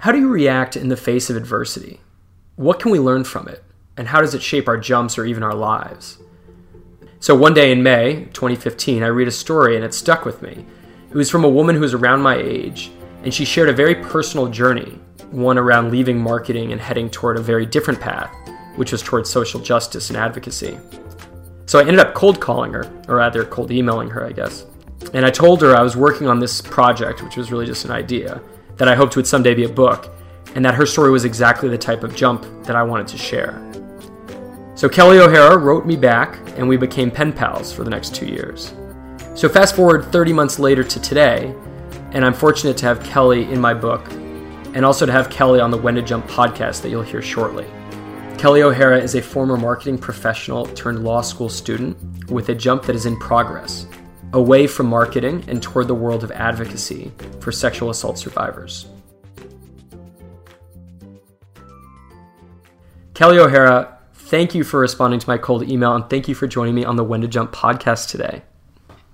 How do you react in the face of adversity? What can we learn from it? And how does it shape our jumps or even our lives? So one day in May 2015, I read a story and it stuck with me. It was from a woman who was around my age, and she shared a very personal journey, one around leaving marketing and heading toward a very different path, which was towards social justice and advocacy. So I ended up cold calling her, or rather, cold emailing her, I guess. And I told her I was working on this project, which was really just an idea, that I hoped would someday be a book, and that her story was exactly the type of jump that I wanted to share. So Kelly O'Hara wrote me back, and we became pen pals for the next two years. So fast forward 30 months later to today, and I'm fortunate to have Kelly in my book, and also to have Kelly on the When to Jump podcast that you'll hear shortly. Kelly O'Hara is a former marketing professional turned law school student with a jump that is in progress, away from marketing and toward the world of advocacy for sexual assault survivors. Kelly O'Hara, thank you for responding to my cold email and thank you for joining me on the When to Jump podcast today.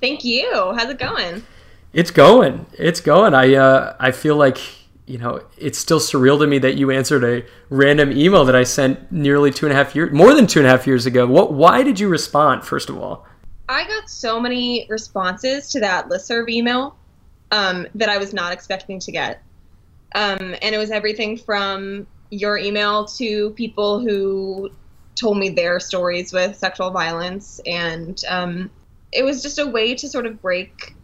Thank you. How's it going? It's going. It's going. I uh, I feel like you know it's still surreal to me that you answered a random email that I sent nearly two and a half years, more than two and a half years ago. What? Why did you respond? First of all, I got so many responses to that listserv email um, that I was not expecting to get, um, and it was everything from your email to people who told me their stories with sexual violence and um, it was just a way to sort of break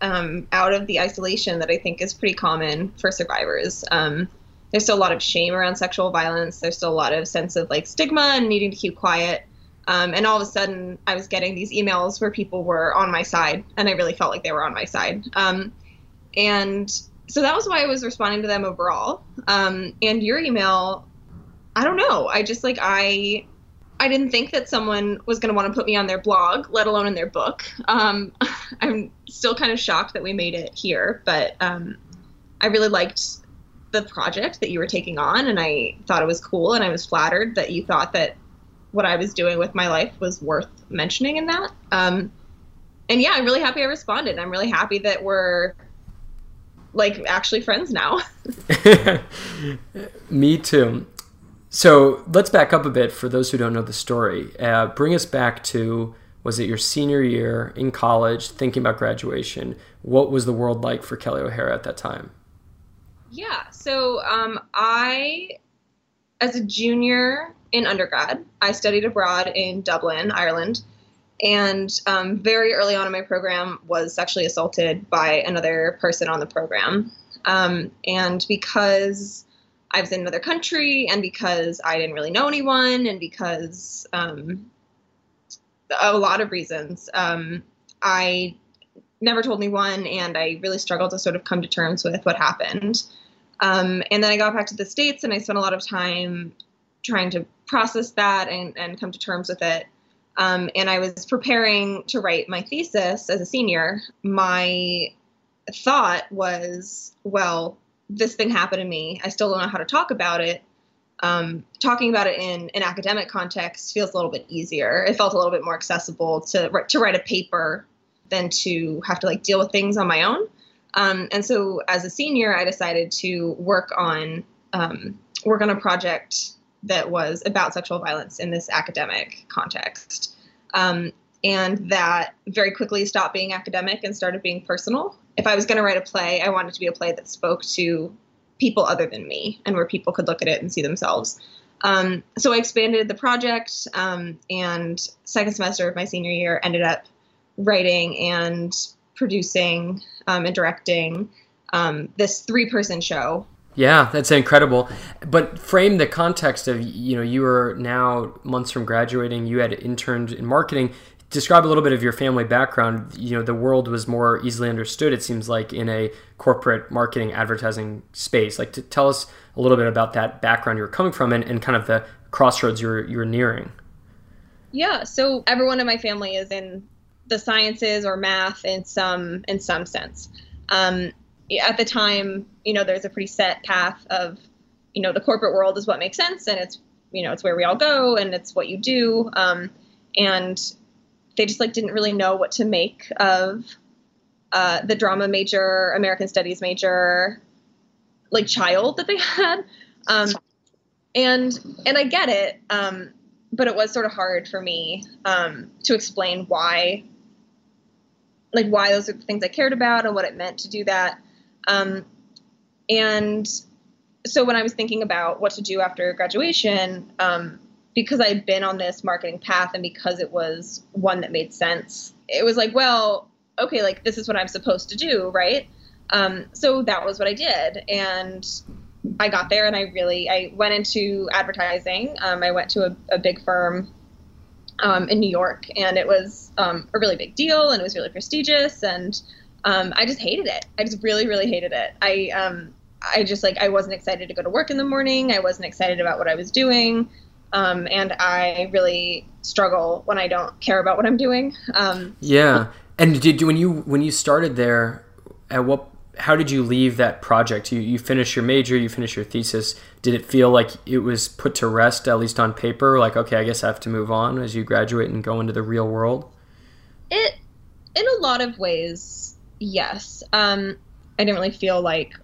um, out of the isolation that I think is pretty common for survivors. Um, there's still a lot of shame around sexual violence. There's still a lot of sense of like stigma and needing to keep quiet. Um, and all of a sudden, I was getting these emails where people were on my side, and I really felt like they were on my side. Um, and so that was why I was responding to them overall. Um, and your email, I don't know. I just like I I didn't think that someone was going to want to put me on their blog, let alone in their book. Um, I'm still kind of shocked that we made it here, but um, I really liked the project that you were taking on, and I thought it was cool, and I was flattered that you thought that what I was doing with my life was worth mentioning in that. Um, and yeah, I'm really happy I responded. I'm really happy that we're like actually friends now. Me too. So let's back up a bit for those who don't know the story. Uh, bring us back to was it your senior year in college, thinking about graduation? What was the world like for Kelly O'Hara at that time? Yeah, so um, I, as a junior in undergrad, I studied abroad in Dublin, Ireland, and um, very early on in my program was sexually assaulted by another person on the program. Um, and because I was in another country and because I didn't really know anyone and because um, a lot of reasons, um, I never told anyone and I really struggled to sort of come to terms with what happened. Um, and then I got back to the States and I spent a lot of time trying to process that and, and come to terms with it. Um, and I was preparing to write my thesis as a senior. My thought was, well, this thing happened to me. I still don't know how to talk about it. Um, talking about it in an academic context feels a little bit easier. It felt a little bit more accessible to to write a paper than to have to like deal with things on my own. Um, and so, as a senior, I decided to work on um, work on a project that was about sexual violence in this academic context. Um, and that very quickly stopped being academic and started being personal. If I was going to write a play, I wanted to be a play that spoke to people other than me and where people could look at it and see themselves. Um, so I expanded the project, um, and second semester of my senior year ended up writing and producing um, and directing um, this three-person show yeah, that's incredible. But frame the context of you know you were now months from graduating. You had interned in marketing. describe a little bit of your family background. You know, the world was more easily understood, it seems like, in a corporate marketing advertising space. Like, to tell us a little bit about that background you were coming from and, and kind of the crossroads you were, you were nearing. Yeah, so everyone in my family is in the sciences or math in some in some sense. Um, at the time, you know, there's a pretty set path of, you know, the corporate world is what makes sense, and it's you know it's where we all go, and it's what you do. Um, and they just like didn't really know what to make of uh, the drama major, American Studies major, like child that they had. Um, and and I get it, um, but it was sort of hard for me um, to explain why, like why those are the things I cared about and what it meant to do that. Um, and so when I was thinking about what to do after graduation, um, because I had been on this marketing path and because it was one that made sense, it was like, well, okay, like this is what I'm supposed to do, right? Um, so that was what I did, and I got there and I really I went into advertising. Um, I went to a, a big firm um, in New York, and it was um, a really big deal, and it was really prestigious, and um, I just hated it. I just really, really hated it. I um, I just like I wasn't excited to go to work in the morning. I wasn't excited about what I was doing. Um, and I really struggle when I don't care about what I'm doing. Um, yeah, and did when you when you started there, at what how did you leave that project? You you finished your major, you finished your thesis. Did it feel like it was put to rest, at least on paper? Like okay, I guess I have to move on as you graduate and go into the real world. It, in a lot of ways, yes. Um, I didn't really feel like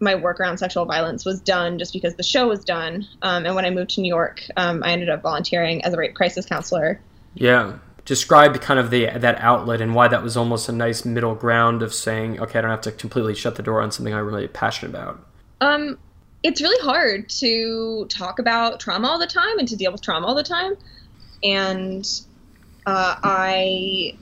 my work around sexual violence was done just because the show was done. Um, and when I moved to New York, um, I ended up volunteering as a rape crisis counselor. Yeah. Describe kind of the that outlet and why that was almost a nice middle ground of saying, okay, I don't have to completely shut the door on something I'm really passionate about. Um, it's really hard to talk about trauma all the time and to deal with trauma all the time. And uh, I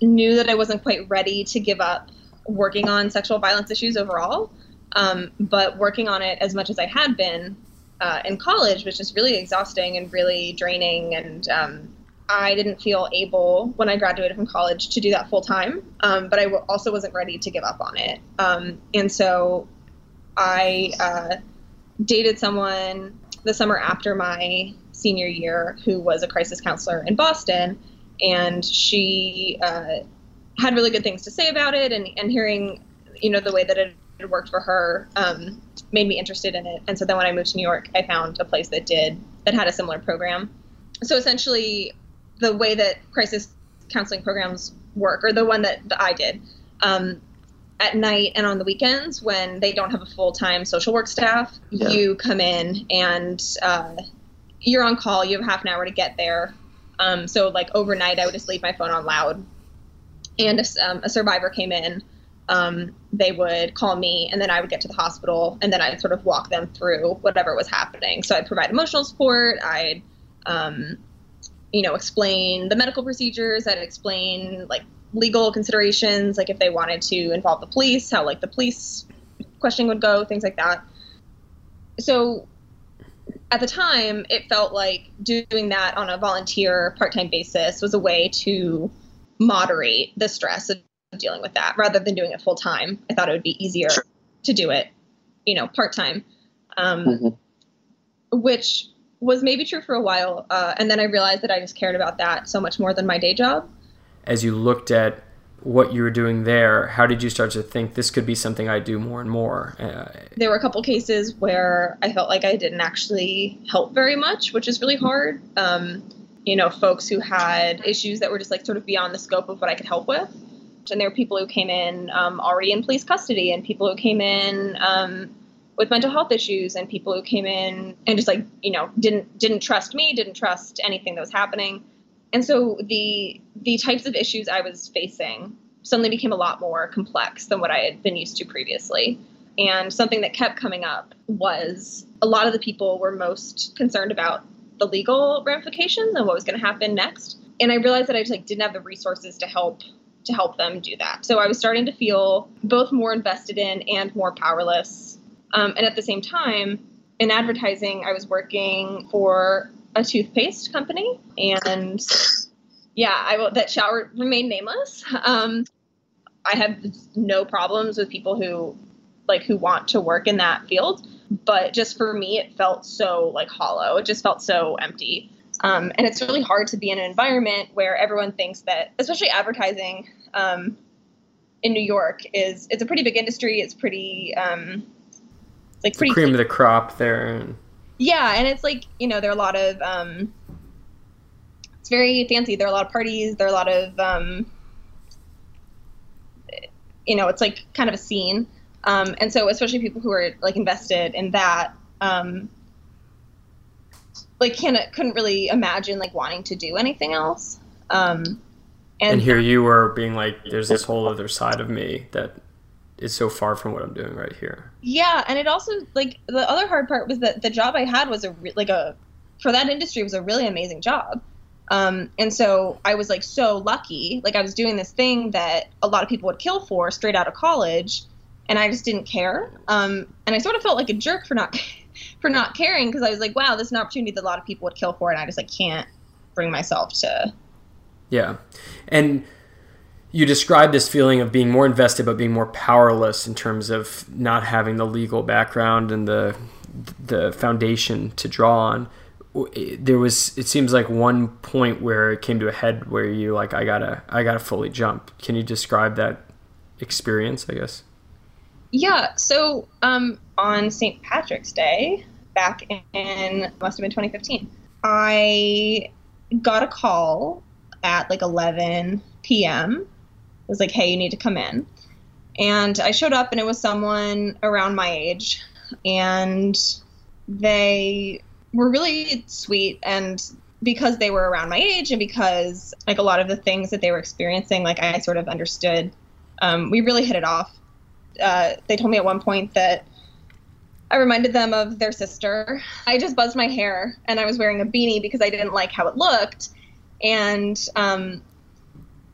knew that I wasn't quite ready to give up working on sexual violence issues overall. Um, but working on it as much as I had been uh, in college was just really exhausting and really draining. And um, I didn't feel able when I graduated from college to do that full time. Um, but I w- also wasn't ready to give up on it. Um, and so I uh, dated someone the summer after my senior year who was a crisis counselor in Boston. And she uh, had really good things to say about it. And, and hearing, you know, the way that it worked for her um, made me interested in it. And so then when I moved to New York, I found a place that did that had a similar program. So essentially, the way that crisis counseling programs work, or the one that, that I did, um, at night and on the weekends when they don't have a full time social work staff, yeah. you come in and uh, you're on call. You have half an hour to get there. Um, so like overnight, I would just leave my phone on loud, and a, um, a survivor came in um, they would call me and then I would get to the hospital and then I'd sort of walk them through whatever was happening. So I'd provide emotional support. I'd, um, you know, explain the medical procedures. I'd explain like legal considerations, like if they wanted to involve the police, how like the police questioning would go, things like that. So at the time, it felt like doing that on a volunteer part time basis was a way to moderate the stress of dealing with that rather than doing it full time. I thought it would be easier sure. to do it, you know, part time, um, mm-hmm. which was maybe true for a while. Uh, and then I realized that I just cared about that so much more than my day job. As you looked at what you were doing there, how did you start to think this could be something I do more and more? Uh, there were a couple cases where I felt like I didn't actually help very much, which is really hard. Um, you know, folks who had issues that were just like sort of beyond the scope of what I could help with and there were people who came in um, already in police custody, and people who came in um, with mental health issues, and people who came in and just like you know didn't didn't trust me, didn't trust anything that was happening, and so the the types of issues I was facing suddenly became a lot more complex than what I had been used to previously. And something that kept coming up was a lot of the people were most concerned about the legal ramifications and what was going to happen next. And I realized that I just like didn't have the resources to help to help them do that. So I was starting to feel both more invested in and more powerless. Um, and at the same time, in advertising, I was working for a toothpaste company. And, yeah, I will. That shall remain nameless. Um, I have no problems with people who like who want to work in that field, but just for me, it felt so like hollow. It just felt so empty. Um, and it's really hard to be in an environment where everyone thinks that, especially advertising um, in New York, is it's a pretty big industry. It's pretty um, like pretty cream of the crop there. Yeah, and it's like you know there are a lot of um, it's very fancy. There are a lot of parties. There are a lot of um, you know it's like kind of a scene. Um, and so especially people who are like invested in that um, like can't couldn't really imagine like wanting to do anything else. Um, and, and here you were being like, there's this whole other side of me that is so far from what I'm doing right here. Yeah, and it also like the other hard part was that the job I had was a like a for that industry was a really amazing job. Um, and so I was like so lucky. Like I was doing this thing that a lot of people would kill for straight out of college, and I just didn't care. Um, and I sort of felt like a jerk for not for not caring because I was like, wow, this is an opportunity that a lot of people would kill for, and I just like can't bring myself to. Yeah, and you described this feeling of being more invested but being more powerless in terms of not having the legal background and the the foundation to draw on. There was it seems like one point where it came to a head where you like i gotta i gotta fully jump. Can you describe that experience i guess? Yeah so um on st patrick's day back in must have been 2015 i got a call at like 11 p.m was like, hey, you need to come in. And I showed up, and it was someone around my age. And they were really sweet. And because they were around my age, and because like a lot of the things that they were experiencing, like I sort of understood, um, we really hit it off. Uh, they told me at one point that I reminded them of their sister. I just buzzed my hair and I was wearing a beanie because I didn't like how it looked. And um,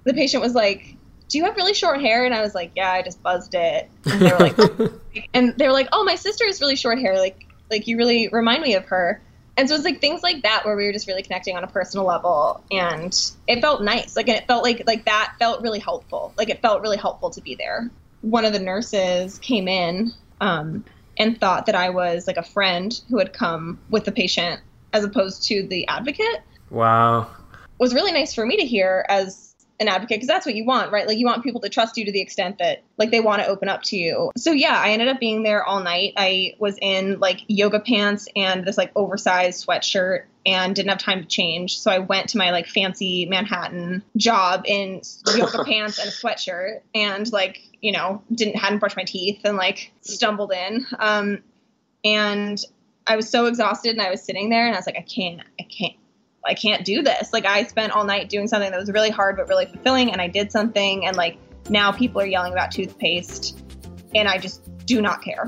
the patient was like, do you have really short hair? And I was like, yeah, I just buzzed it. And they were like, and they were like, oh, my sister has really short hair. Like, like you really remind me of her. And so it's like things like that where we were just really connecting on a personal level, and it felt nice. Like, and it felt like like that felt really helpful. Like it felt really helpful to be there. One of the nurses came in um, and thought that I was like a friend who had come with the patient as opposed to the advocate. Wow. It was really nice for me to hear as an advocate because that's what you want, right? Like you want people to trust you to the extent that like they want to open up to you. So yeah, I ended up being there all night. I was in like yoga pants and this like oversized sweatshirt and didn't have time to change. So I went to my like fancy Manhattan job in yoga pants and a sweatshirt and like, you know, didn't hadn't brushed my teeth and like stumbled in. Um and I was so exhausted and I was sitting there and I was like I can't I can't I can't do this. Like I spent all night doing something that was really hard but really fulfilling and I did something and like now people are yelling about toothpaste and I just do not care.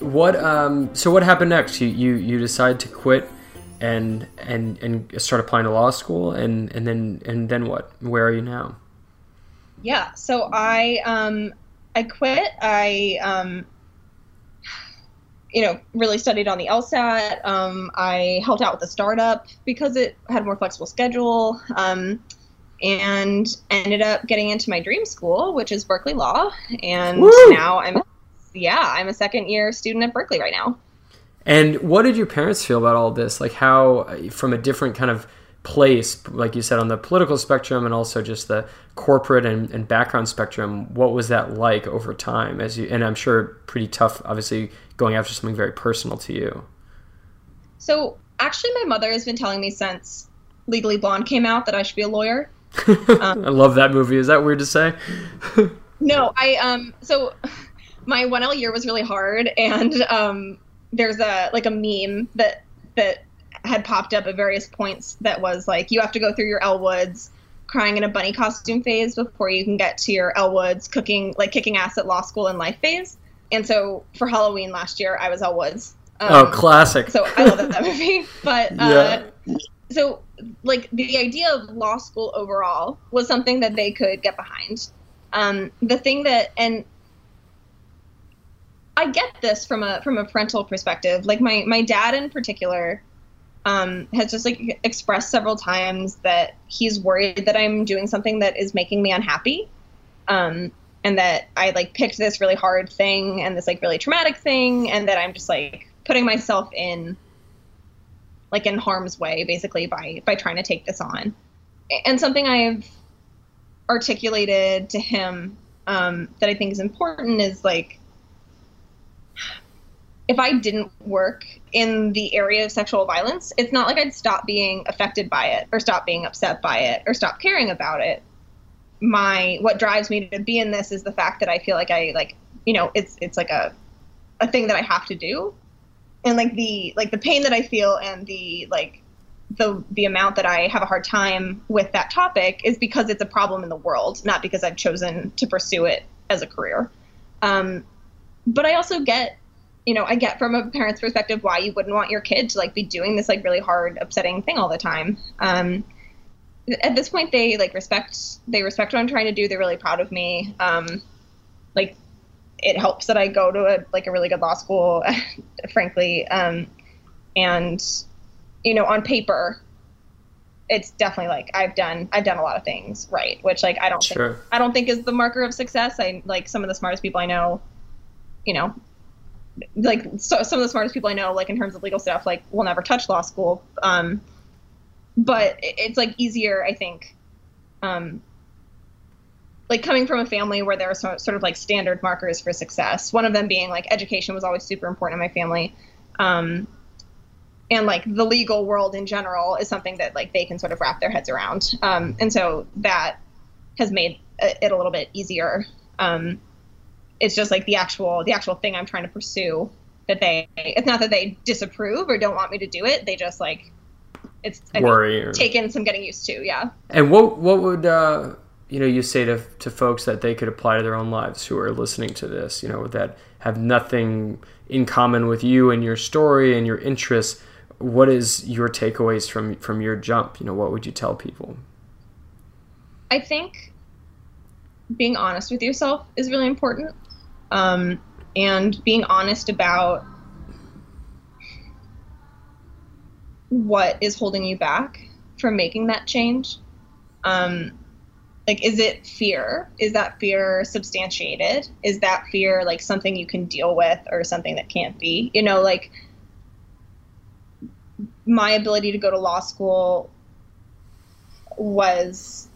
What um so what happened next? You you you decide to quit and and and start applying to law school and and then and then what? Where are you now? Yeah, so I um, I quit. I um, you know really studied on the LSAT. Um, I helped out with the startup because it had a more flexible schedule. Um, and ended up getting into my dream school, which is Berkeley Law. And Woo! now I'm, yeah, I'm a second year student at Berkeley right now. And what did your parents feel about all this? Like how, from a different kind of place, like you said, on the political spectrum and also just the corporate and, and, background spectrum, what was that like over time? As you and I'm sure pretty tough, obviously going after something very personal to you. So actually, my mother has been telling me since Legally Blonde came out that I should be a lawyer. Um, I love that movie. Is that weird to say? no, I um. So my 1L year was really hard, and um, there's a like a meme that that had popped up at various points that was like you have to go through your Elle Woods crying in a bunny costume phase before you can get to your Elle Woods cooking like kicking ass at law school and life phase. And so for Halloween last year, I was Elle Woods. Um, oh, classic! So I love that movie. But uh, yeah. so like the idea of law school overall was something that they could get behind. Um, the thing that and I get this from a from a parental perspective. Like my my dad in particular um, has just like expressed several times that he's worried that I'm doing something that is making me unhappy. Um, and that I like picked this really hard thing and this like really traumatic thing and that I'm just like putting myself in like in harm's way basically by by trying to take this on. And something I've articulated to him um, that I think is important is like if I didn't work in the area of sexual violence, it's not like I'd stop being affected by it or stop being upset by it or stop caring about it. My what drives me to be in this is the fact that I feel like I like you know it's it's like a a thing that I have to do, and like the like the pain that I feel and the like the the amount that I have a hard time with that topic is because it's a problem in the world, not because I've chosen to pursue it as a career. Um, but I also get you know, I get from a parent's perspective why you wouldn't want your kid to like be doing this like really hard, upsetting thing all the time. Um, at this point, they like respect they respect what I'm trying to do. They're really proud of me. Um, like, it helps that I go to a like a really good law school, frankly. Um, and you know, on paper, it's definitely like I've done I've done a lot of things right, which like I don't sure. think I don't think is the marker of success. I like some of the smartest people I know, you know, like so, some of the smartest people I know, like in terms of legal stuff, like will never touch law school. Um, but it's like easier, I think. Um, like coming from a family where there are so, sort of like standard markers for success. One of them being like education was always super important in my family. Um, and like the legal world in general is something that like they can sort of wrap their heads around. Um, and so that has made it a little bit easier. Um, it's just like the actual the actual thing I'm trying to pursue that they it's not that they disapprove or don't want me to do it. They just like it's I worry or... taken some getting used to. Yeah. And what what would uh, you know you say to to folks that they could apply to their own lives who are listening to this? You know that have nothing in common with you and your story and your interests. What is your takeaways from from your jump? You know, what would you tell people? I think being honest with yourself is really important um, and being honest about what is holding you back from making that change. Um, like, is it fear? Is that fear substantiated? Is that fear like something you can deal with or something that can't be? You know, like my ability to go to law school was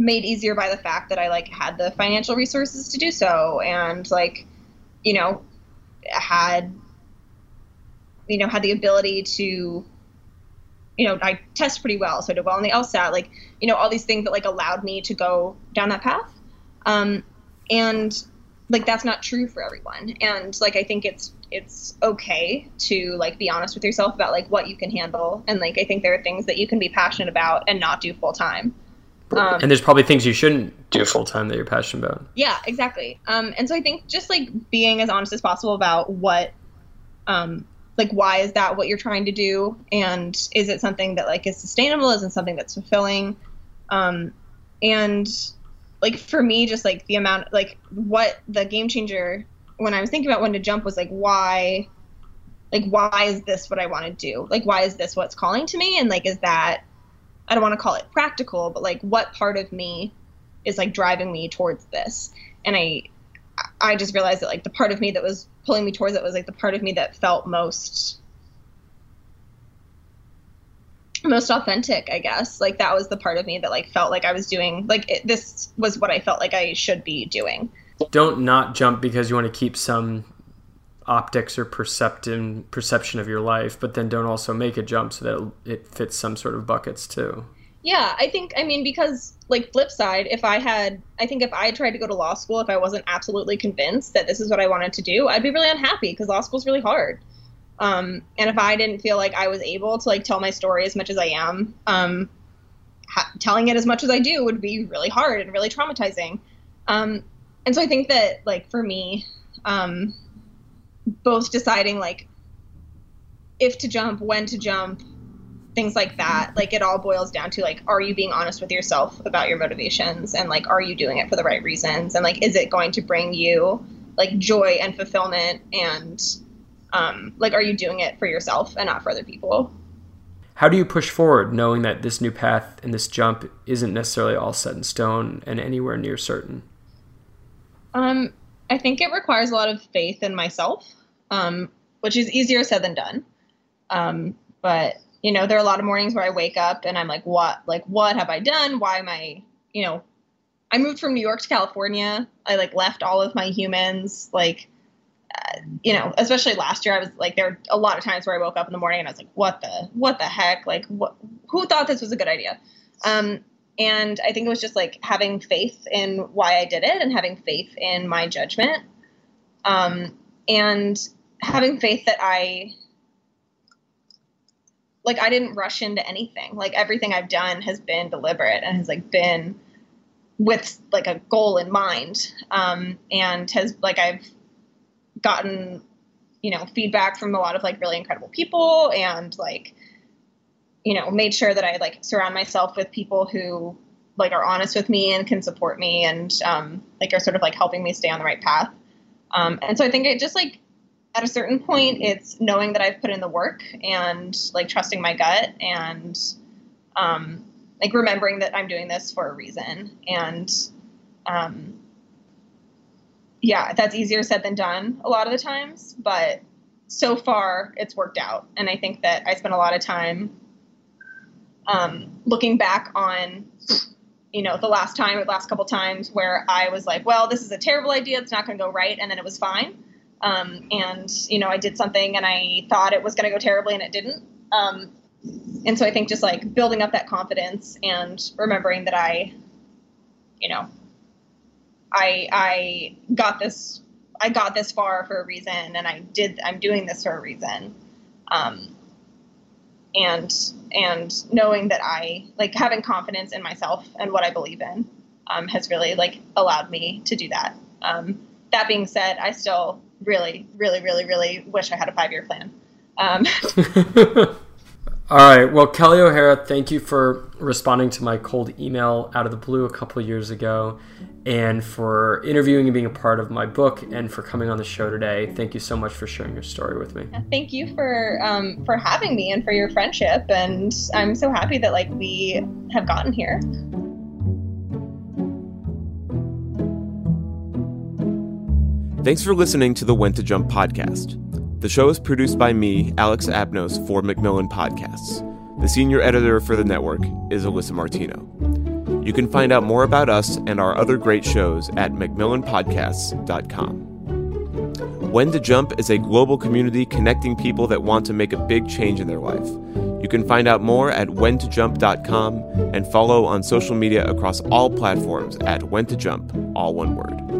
made easier by the fact that I like had the financial resources to do so and like you know had you know had the ability to you know I test pretty well so I did well on the LSAT like you know all these things that like allowed me to go down that path. Um and like that's not true for everyone. And like I think it's it's okay to like be honest with yourself about like what you can handle. And like I think there are things that you can be passionate about and not do full time um, and there's probably things you shouldn't do full time that you're passionate about. Yeah, exactly. Um, and so I think just like being as honest as possible about what, um, like why is that what you're trying to do, and is it something that like is sustainable? Is it something that's fulfilling? Um, and like for me, just like the amount, like what the game changer when I was thinking about when to jump was like why, like why is this what I want to do? Like why is this what's calling to me? And like is that I don't want to call it practical, but like what part of me is like driving me towards this? And I I just realized that like the part of me that was pulling me towards it was like the part of me that felt most most authentic, I guess. Like that was the part of me that like felt like I was doing like it, this was what I felt like I should be doing. Don't not jump because you want to keep some optics or perception perception of your life, but then don't also make a jump so that it fits some sort of buckets too. Yeah, I think I mean because like flip side, if I had I think if I tried to go to law school if I wasn't absolutely convinced that this is what I wanted to do, I'd be really unhappy because law school's really hard. Um, and if I didn't feel like I was able to like tell my story as much as I am, um, ha- telling it as much as I do would be really hard and really traumatizing. Um, and so I think that like for me, um, both deciding like if to jump, when to jump, things like that. Like it all boils down to like are you being honest with yourself about your motivations? And like are you doing it for the right reasons? And like is it going to bring you like joy and fulfillment? And um, like are you doing it for yourself and not for other people? How do you push forward knowing that this new path and this jump isn't necessarily all set in stone and anywhere near certain? Um, i think it requires a lot of faith in myself um, which is easier said than done um, but you know there are a lot of mornings where i wake up and i'm like what like what have i done why am i you know I moved from New York to California. I like left all of my humans. Like, uh, you know, especially last year, I was like, there were a lot of times where I woke up in the morning and I was like, what the, what the heck? Like, what, who thought this was a good idea? Um, and I think it was just like having faith in why I did it and having faith in my judgment. Um, and having faith that I, like, I didn't rush into anything. Like, everything I've done has been deliberate and has like been, with like a goal in mind um, and has like i've gotten you know feedback from a lot of like really incredible people and like you know made sure that i like surround myself with people who like are honest with me and can support me and um, like are sort of like helping me stay on the right path um, and so i think it just like at a certain point it's knowing that i've put in the work and like trusting my gut and um, like remembering that I'm doing this for a reason. And um, yeah, that's easier said than done a lot of the times, but so far it's worked out. And I think that I spent a lot of time um, looking back on, you know, the last time or the last couple times where I was like, well, this is a terrible idea. It's not going to go right. And then it was fine. Um, and, you know, I did something and I thought it was going to go terribly and it didn't. Um, and so I think just like building up that confidence and remembering that I, you know, I I got this I got this far for a reason, and I did I'm doing this for a reason, um, and and knowing that I like having confidence in myself and what I believe in um, has really like allowed me to do that. Um, that being said, I still really, really, really, really wish I had a five year plan. Um, All right. Well, Kelly O'Hara, thank you for responding to my cold email out of the blue a couple years ago and for interviewing and being a part of my book and for coming on the show today. Thank you so much for sharing your story with me. Thank you for um, for having me and for your friendship. And I'm so happy that like we have gotten here. Thanks for listening to the When to Jump podcast. The show is produced by me, Alex Abnos, for Macmillan Podcasts. The senior editor for the network is Alyssa Martino. You can find out more about us and our other great shows at macmillanpodcasts.com. When to Jump is a global community connecting people that want to make a big change in their life. You can find out more at whentojump.com and follow on social media across all platforms at when to jump, all one word.